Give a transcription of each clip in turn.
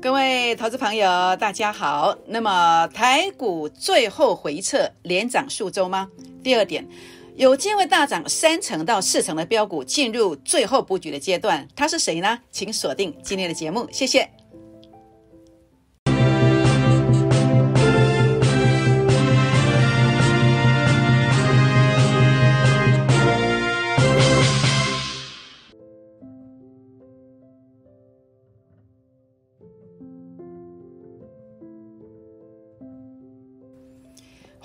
各位投资朋友，大家好。那么台股最后回撤，连涨数周吗？第二点，有机会大涨三成到四成的标股进入最后布局的阶段，它是谁呢？请锁定今天的节目，谢谢。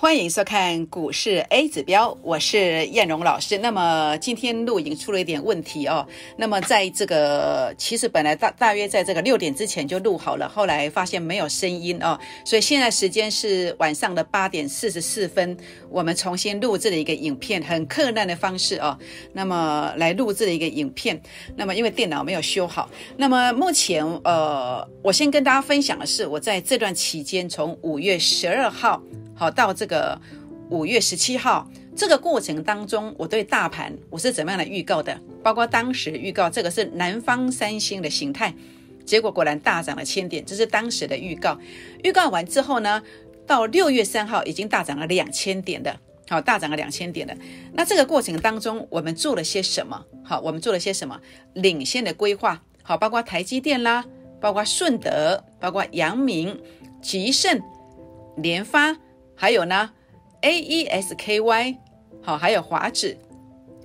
欢迎收看股市 A 指标，我是燕荣老师。那么今天录影出了一点问题哦。那么在这个其实本来大大约在这个六点之前就录好了，后来发现没有声音哦，所以现在时间是晚上的八点四十四分，我们重新录制了一个影片，很困难的方式哦。那么来录制了一个影片，那么因为电脑没有修好，那么目前呃，我先跟大家分享的是，我在这段期间从五月十二号。好，到这个五月十七号这个过程当中，我对大盘我是怎么样的预告的？包括当时预告这个是南方三星的形态，结果果然大涨了千点，这是当时的预告。预告完之后呢，到六月三号已经大涨了两千点的，好，大涨了两千点的。那这个过程当中，我们做了些什么？好，我们做了些什么领先的规划？好，包括台积电啦，包括顺德，包括阳明、吉盛、联发。还有呢，A E S K Y，好，还有华指，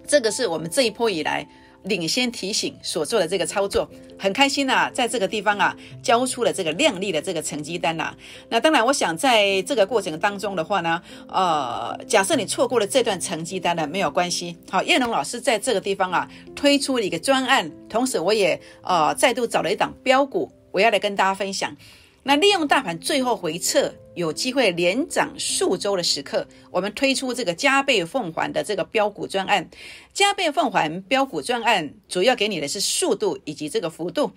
这个是我们这一波以来领先提醒所做的这个操作，很开心呐，在这个地方啊，交出了这个亮丽的这个成绩单呐。那当然，我想在这个过程当中的话呢，呃，假设你错过了这段成绩单呢，没有关系。好，叶龙老师在这个地方啊，推出了一个专案，同时我也呃再度找了一档标股，我要来跟大家分享。那利用大盘最后回撤。有机会连涨数周的时刻，我们推出这个加倍奉还的这个标股专案。加倍奉还标股专案，主要给你的是速度以及这个幅度。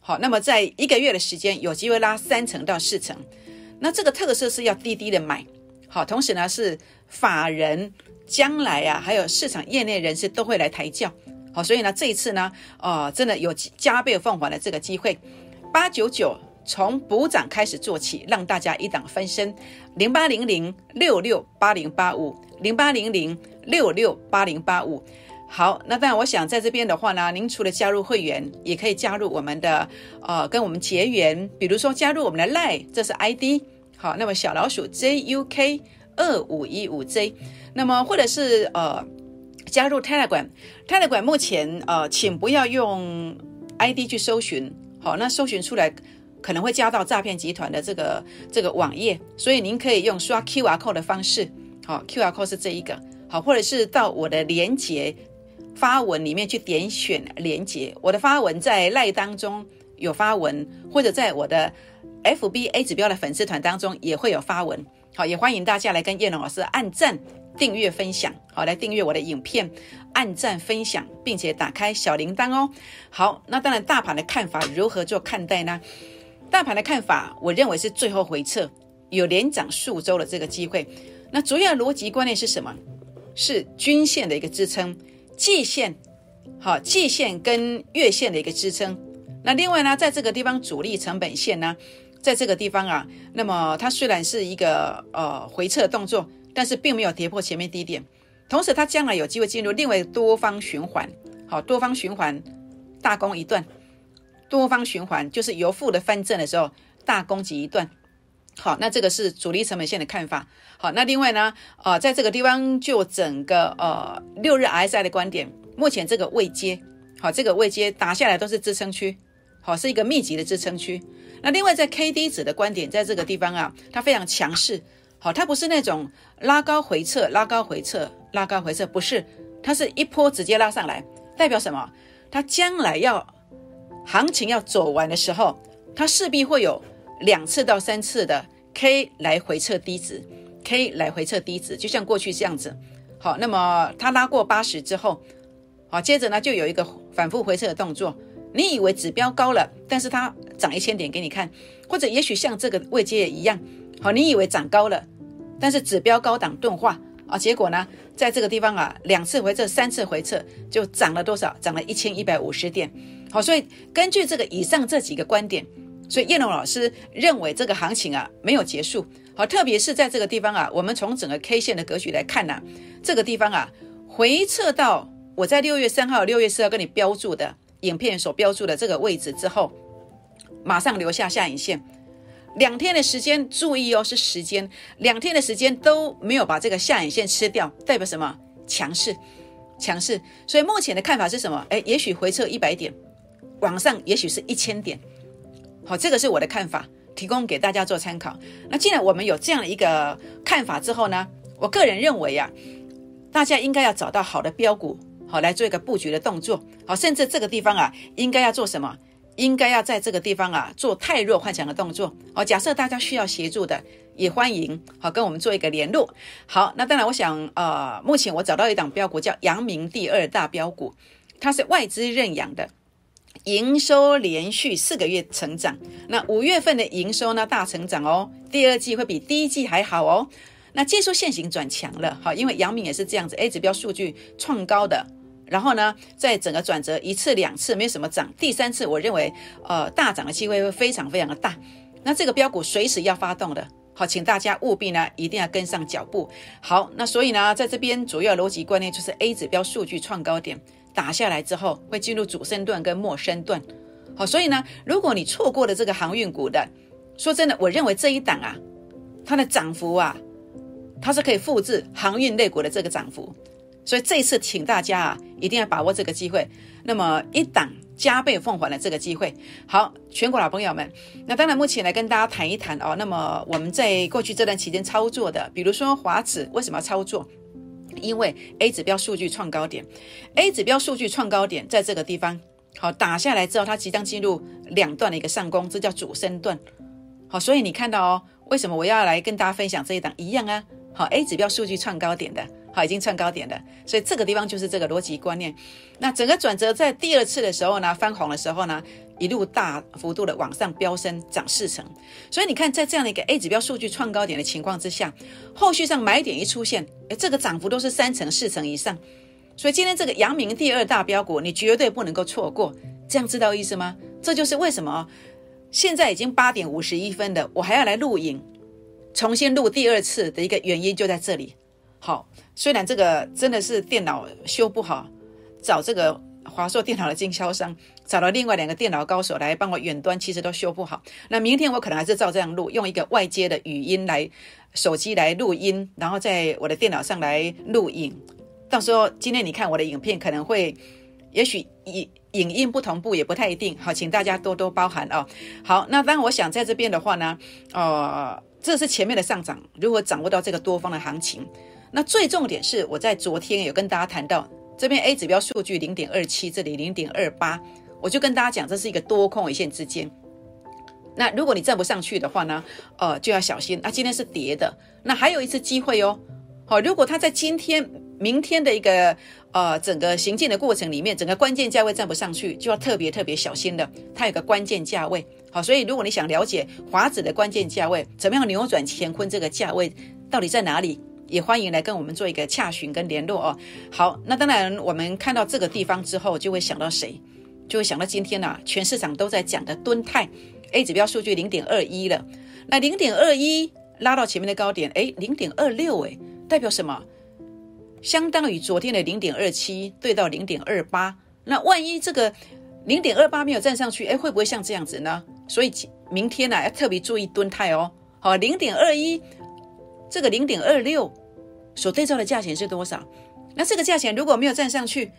好，那么在一个月的时间，有机会拉三成到四成。那这个特色是要低低的买。好，同时呢是法人将来啊，还有市场业内人士都会来抬轿。好，所以呢这一次呢，呃，真的有加倍奉还的这个机会，八九九。从补涨开始做起，让大家一档翻身。零八零零六六八零八五，零八零零六六八零八五。好，那当然，我想在这边的话呢，您除了加入会员，也可以加入我们的呃，跟我们结缘。比如说加入我们的 Line，这是 ID。好，那么小老鼠 JUK 二五一五 J。那么或者是呃，加入 Telegram，Telegram 目前呃，请不要用 ID 去搜寻。好，那搜寻出来。可能会加到诈骗集团的这个这个网页，所以您可以用刷 QR code 的方式，好，QR code 是这一个，好，或者是到我的连接发文里面去点选连接，我的发文在赖当中有发文，或者在我的 FBA 指标的粉丝团当中也会有发文，好，也欢迎大家来跟叶龙老师按赞、订阅、分享，好，来订阅我的影片，按赞、分享，并且打开小铃铛哦。好，那当然大盘的看法如何做看待呢？大盘的看法，我认为是最后回撤，有连涨数周的这个机会。那主要逻辑观念是什么？是均线的一个支撑，季线，好，季线跟月线的一个支撑。那另外呢，在这个地方主力成本线呢，在这个地方啊，那么它虽然是一个呃回撤动作，但是并没有跌破前面低点，同时它将来有机会进入另外多方循环，好，多方循环大攻一段。多方循环就是由负的翻正的时候，大攻击一段。好，那这个是主力成本线的看法。好，那另外呢，呃，在这个地方就整个呃六日 RSI 的观点，目前这个位阶，好，这个位阶打下来都是支撑区，好，是一个密集的支撑区。那另外在 K D 值的观点，在这个地方啊，它非常强势，好，它不是那种拉高回撤、拉高回撤、拉高回撤，不是，它是一波直接拉上来，代表什么？它将来要。行情要走完的时候，它势必会有两次到三次的 K 来回撤低值，K 来回撤低值，就像过去这样子。好，那么它拉过八十之后，好，接着呢就有一个反复回撤的动作。你以为指标高了，但是它涨一千点给你看，或者也许像这个位阶也一样，好，你以为涨高了，但是指标高档钝化啊，结果呢，在这个地方啊，两次回撤、三次回撤就涨了多少？涨了一千一百五十点。好，所以根据这个以上这几个观点，所以叶龙老师认为这个行情啊没有结束。好，特别是在这个地方啊，我们从整个 K 线的格局来看呢，这个地方啊回撤到我在六月三号、六月四号跟你标注的影片所标注的这个位置之后，马上留下下影线。两天的时间，注意哦，是时间，两天的时间都没有把这个下影线吃掉，代表什么？强势，强势。所以目前的看法是什么？哎，也许回撤一百点，往上也许是一千点。好，这个是我的看法，提供给大家做参考。那既然我们有这样的一个看法之后呢，我个人认为呀，大家应该要找到好的标股，好来做一个布局的动作。好，甚至这个地方啊，应该要做什么？应该要在这个地方啊做太弱换强的动作哦。假设大家需要协助的，也欢迎好跟我们做一个联络。好，那当然，我想呃，目前我找到一档标股叫阳明第二大标股，它是外资认养的，营收连续四个月成长。那五月份的营收呢大成长哦，第二季会比第一季还好哦。那技术线型转强了，好，因为阳明也是这样子，A 指标数据创高的。然后呢，在整个转折一次两次没什么涨，第三次我认为呃大涨的机会会非常非常的大。那这个标股随时要发动的，好，请大家务必呢一定要跟上脚步。好，那所以呢，在这边主要逻辑观念就是 A 指标数据创高点打下来之后，会进入主升段跟末升段。好，所以呢，如果你错过了这个航运股的，说真的，我认为这一档啊，它的涨幅啊，它是可以复制航运类股的这个涨幅。所以这一次，请大家啊，一定要把握这个机会。那么一档加倍奉还的这个机会，好，全国老朋友们，那当然目前来跟大家谈一谈哦。那么我们在过去这段期间操作的，比如说华指为什么要操作？因为 A 指标数据创高点，A 指标数据创高点在这个地方，好打下来之后，它即将进入两段的一个上攻，这叫主升段。好，所以你看到哦，为什么我要来跟大家分享这一档一样啊？好，A 指标数据创高点的。好，已经创高点了，所以这个地方就是这个逻辑观念。那整个转折在第二次的时候呢，翻红的时候呢，一路大幅度的往上飙升，涨四成。所以你看，在这样的一个 A 指标数据创高点的情况之下，后续上买点一出现，哎，这个涨幅都是三成、四成以上。所以今天这个阳明第二大标股，你绝对不能够错过。这样知道意思吗？这就是为什么现在已经八点五十一分的，我还要来录影，重新录第二次的一个原因就在这里。好。虽然这个真的是电脑修不好，找这个华硕电脑的经销商，找了另外两个电脑高手来帮我远端，其实都修不好。那明天我可能还是照这样录，用一个外接的语音来手机来录音，然后在我的电脑上来录影。到时候今天你看我的影片，可能会也许影影音不同步，也不太一定。好，请大家多多包涵哦。好，那当然我想在这边的话呢，呃，这是前面的上涨，如何掌握到这个多方的行情？那最重点是，我在昨天有跟大家谈到，这边 A 指标数据零点二七，这里零点二八，我就跟大家讲，这是一个多空一线之间。那如果你站不上去的话呢，呃，就要小心。那今天是跌的，那还有一次机会哦。好，如果它在今天、明天的一个呃整个行进的过程里面，整个关键价位站不上去，就要特别特别小心的。它有个关键价位，好，所以如果你想了解华指的关键价位，怎么样扭转乾坤这个价位到底在哪里？也欢迎来跟我们做一个洽询跟联络哦。好，那当然我们看到这个地方之后，就会想到谁？就会想到今天呐，全市场都在讲的敦泰 A 指标数据零点二一了。那零点二一拉到前面的高点，哎，零点二六，哎，代表什么？相当于昨天的零点二七对到零点二八。那万一这个零点二八没有站上去，哎，会不会像这样子呢？所以明天呢要特别注意敦泰哦。好，零点二一，这个零点二六。所对照的价钱是多少？那这个价钱如果没有站上去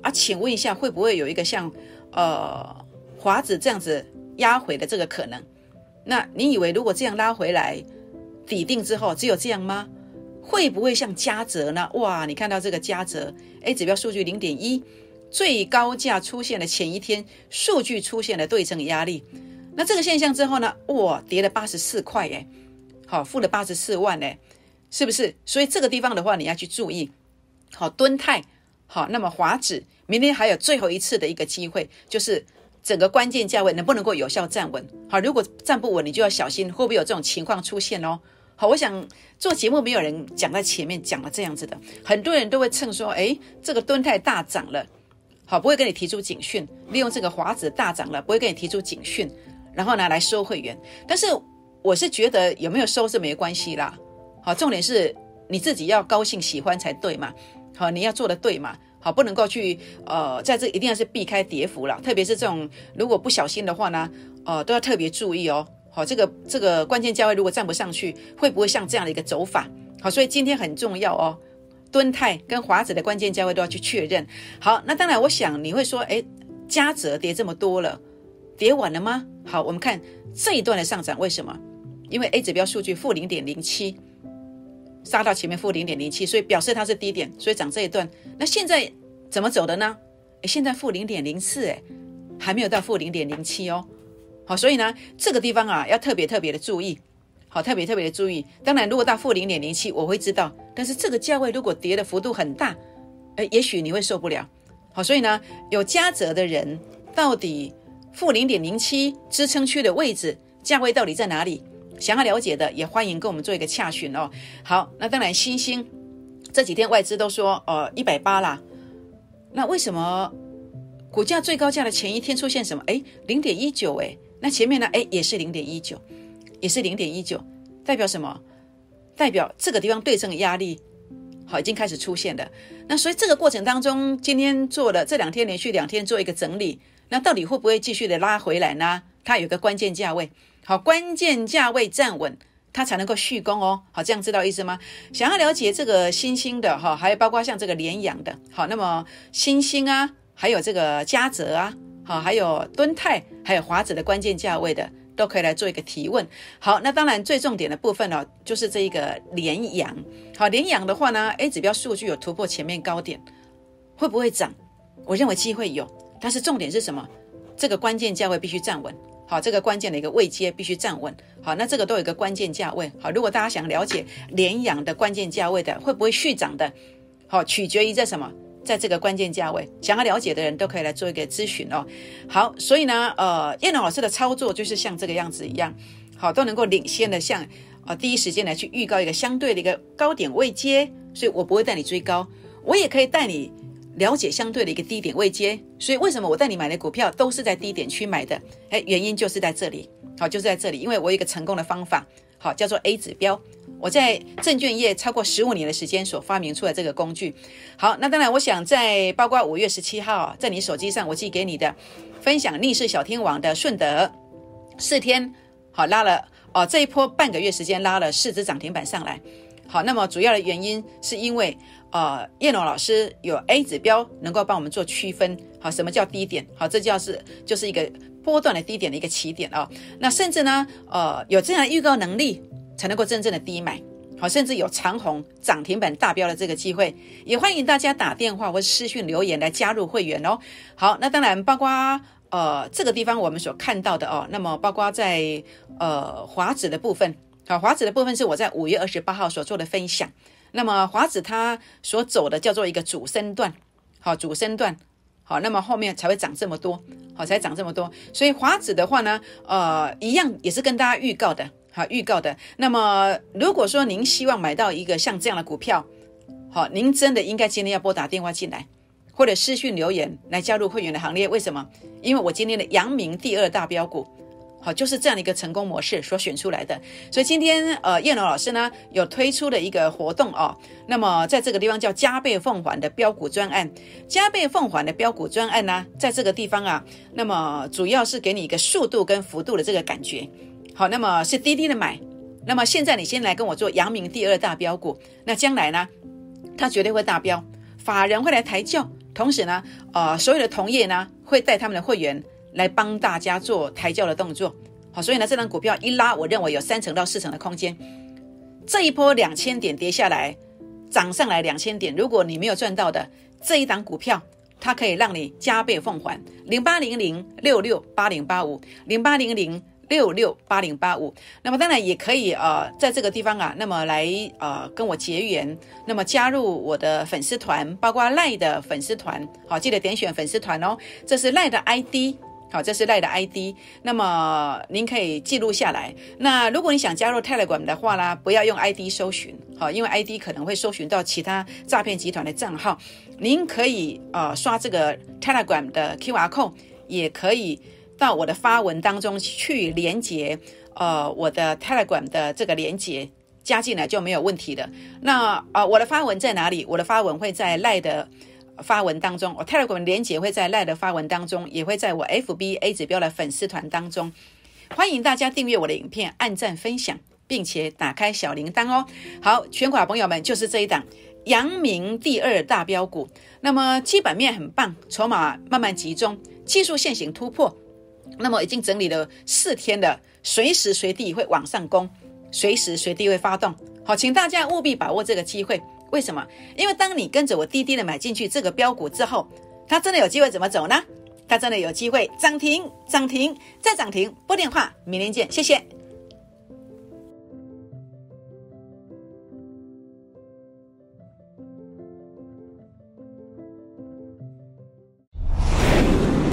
啊，请问一下，会不会有一个像呃华子这样子压回的这个可能？那你以为如果这样拉回来底定之后，只有这样吗？会不会像嘉泽呢？哇，你看到这个嘉泽 A 指标数据零点一，最高价出现了前一天数据出现了对称压力，那这个现象之后呢？哇，跌了八十四块哎，好，付了八十四万哎。是不是？所以这个地方的话，你要去注意。好，敦泰，好，那么华指，明天还有最后一次的一个机会，就是整个关键价位能不能够有效站稳？好，如果站不稳，你就要小心，会不会有这种情况出现哦？好，我想做节目，没有人讲在前面讲了这样子的，很多人都会蹭说，哎，这个敦泰大涨了，好，不会跟你提出警讯，利用这个华指大涨了，不会跟你提出警讯。然后呢来收会员。但是我是觉得有没有收是没关系啦，好，重点是你自己要高兴喜欢才对嘛，好，你要做的对嘛，好，不能够去呃在这一定要是避开跌幅了，特别是这种如果不小心的话呢，呃都要特别注意哦。好，这个这个关键价位如果站不上去，会不会像这样的一个走法？好，所以今天很重要哦，敦泰跟华子的关键价位都要去确认。好，那当然，我想你会说，哎，嘉泽跌这么多了，跌完了吗？好，我们看这一段的上涨为什么？因为 A 指标数据负零点零七，杀到前面负零点零七，所以表示它是低点，所以涨这一段。那现在怎么走的呢？哎，现在负零点零四，哎，还没有到负零点零七哦。好，所以呢，这个地方啊，要特别特别的注意，好，特别特别的注意。当然，如果到负零点零七，我会知道。但是这个价位如果跌的幅度很大，呃，也许你会受不了。好，所以呢，有加折的人，到底负零点零七支撑区的位置价位到底在哪里？想要了解的，也欢迎跟我们做一个洽询哦。好，那当然，星星这几天外资都说，呃，一百八啦。那为什么股价最高价的前一天出现什么？哎，零点一九，哎。那前面呢？哎，也是零点一九，也是零点一九，代表什么？代表这个地方对称压力好已经开始出现了。那所以这个过程当中，今天做了这两天连续两天做一个整理，那到底会不会继续的拉回来呢？它有个关键价位，好，关键价位站稳，它才能够续攻哦。好，这样知道意思吗？想要了解这个新兴的哈，还有包括像这个联阳的，好，那么新兴啊，还有这个嘉泽啊。好，还有敦泰，还有华子的关键价位的，都可以来做一个提问。好，那当然最重点的部分呢，就是这一个连阳。好，连阳的话呢，A 指标数据有突破前面高点，会不会涨？我认为机会有，但是重点是什么？这个关键价位必须站稳。好，这个关键的一个位阶必须站稳。好，那这个都有一个关键价位。好，如果大家想了解连阳的关键价位的会不会续涨的，好，取决于在什么？在这个关键价位，想要了解的人都可以来做一个咨询哦。好，所以呢，呃，叶龙老师的操作就是像这个样子一样，好，都能够领先的像啊第一时间来去预告一个相对的一个高点位阶，所以我不会带你追高，我也可以带你了解相对的一个低点位阶。所以为什么我带你买的股票都是在低点区买的？哎，原因就是在这里，好，就是在这里，因为我有一个成功的方法，好，叫做 A 指标。我在证券业超过十五年的时间所发明出来这个工具，好，那当然，我想在包括五月十七号，在你手机上我寄给你的分享逆势小天王的顺德四天，好拉了哦，这一波半个月时间拉了四只涨停板上来，好，那么主要的原因是因为呃叶龙老师有 A 指标能够帮我们做区分，好，什么叫低点？好，这叫是就是一个波段的低点的一个起点啊，那甚至呢，呃有这样的预告能力。才能够真正的低买，好，甚至有长虹涨停板大标的这个机会，也欢迎大家打电话或私讯留言来加入会员哦。好，那当然包括呃这个地方我们所看到的哦，那么包括在呃华子的部分，好，华子的部分是我在五月二十八号所做的分享。那么华子它所走的叫做一个主升段，好，主升段，好，那么后面才会涨这么多，好，才涨这么多。所以华子的话呢，呃，一样也是跟大家预告的。好，预告的。那么，如果说您希望买到一个像这样的股票，好，您真的应该今天要拨打电话进来，或者私讯留言来加入会员的行列。为什么？因为我今天的阳明第二大标股，好，就是这样的一个成功模式所选出来的。所以今天，呃，叶龙老师呢有推出的一个活动哦。那么，在这个地方叫加倍奉还的标股专案，加倍奉还的标股专案呢，在这个地方啊，那么主要是给你一个速度跟幅度的这个感觉。好，那么是滴滴的买，那么现在你先来跟我做阳明第二大标股，那将来呢，它绝对会大标，法人会来抬轿，同时呢，呃，所有的同业呢会带他们的会员来帮大家做抬轿的动作。好，所以呢，这张股票一拉，我认为有三成到四成的空间。这一波两千点跌下来，涨上来两千点，如果你没有赚到的这一档股票，它可以让你加倍奉还。零八零零六六八零八五零八零零。六六八零八五，那么当然也可以呃，在这个地方啊，那么来呃跟我结缘，那么加入我的粉丝团，包括赖的粉丝团，好，记得点选粉丝团哦。这是赖的 ID，好，这是赖的 ID，那么您可以记录下来。那如果你想加入 Telegram 的话呢，不要用 ID 搜寻，好，因为 ID 可能会搜寻到其他诈骗集团的账号。您可以呃刷这个 Telegram 的 QR code，也可以。到我的发文当中去连接，呃，我的 Telegram 的这个连接加进来就没有问题的。那呃，我的发文在哪里？我的发文会在赖的发文当中，我 Telegram 连接会在赖的发文当中，也会在我 FB A 指标的粉丝团当中。欢迎大家订阅我的影片，按赞分享，并且打开小铃铛哦。好，全款朋友们就是这一档阳明第二大标股。那么基本面很棒，筹码慢慢集中，技术线型突破。那么已经整理了四天了，随时随地会往上攻，随时随地会发动。好，请大家务必把握这个机会。为什么？因为当你跟着我滴滴的买进去这个标股之后，它真的有机会怎么走呢？它真的有机会涨停，涨停再涨停。拨电话，明天见，谢谢。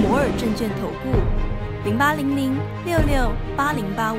摩尔证券投顾零八零零六六八零八五。